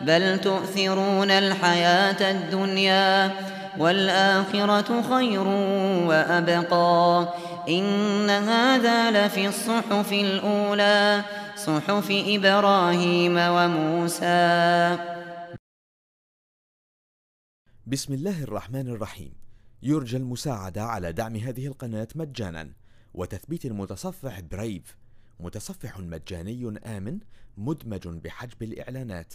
بل تؤثرون الحياة الدنيا والآخرة خير وأبقى إن هذا لفي الصحف الأولى صحف إبراهيم وموسى. بسم الله الرحمن الرحيم. يرجى المساعدة على دعم هذه القناة مجانا وتثبيت المتصفح برايف متصفح مجاني آمن مدمج بحجب الإعلانات.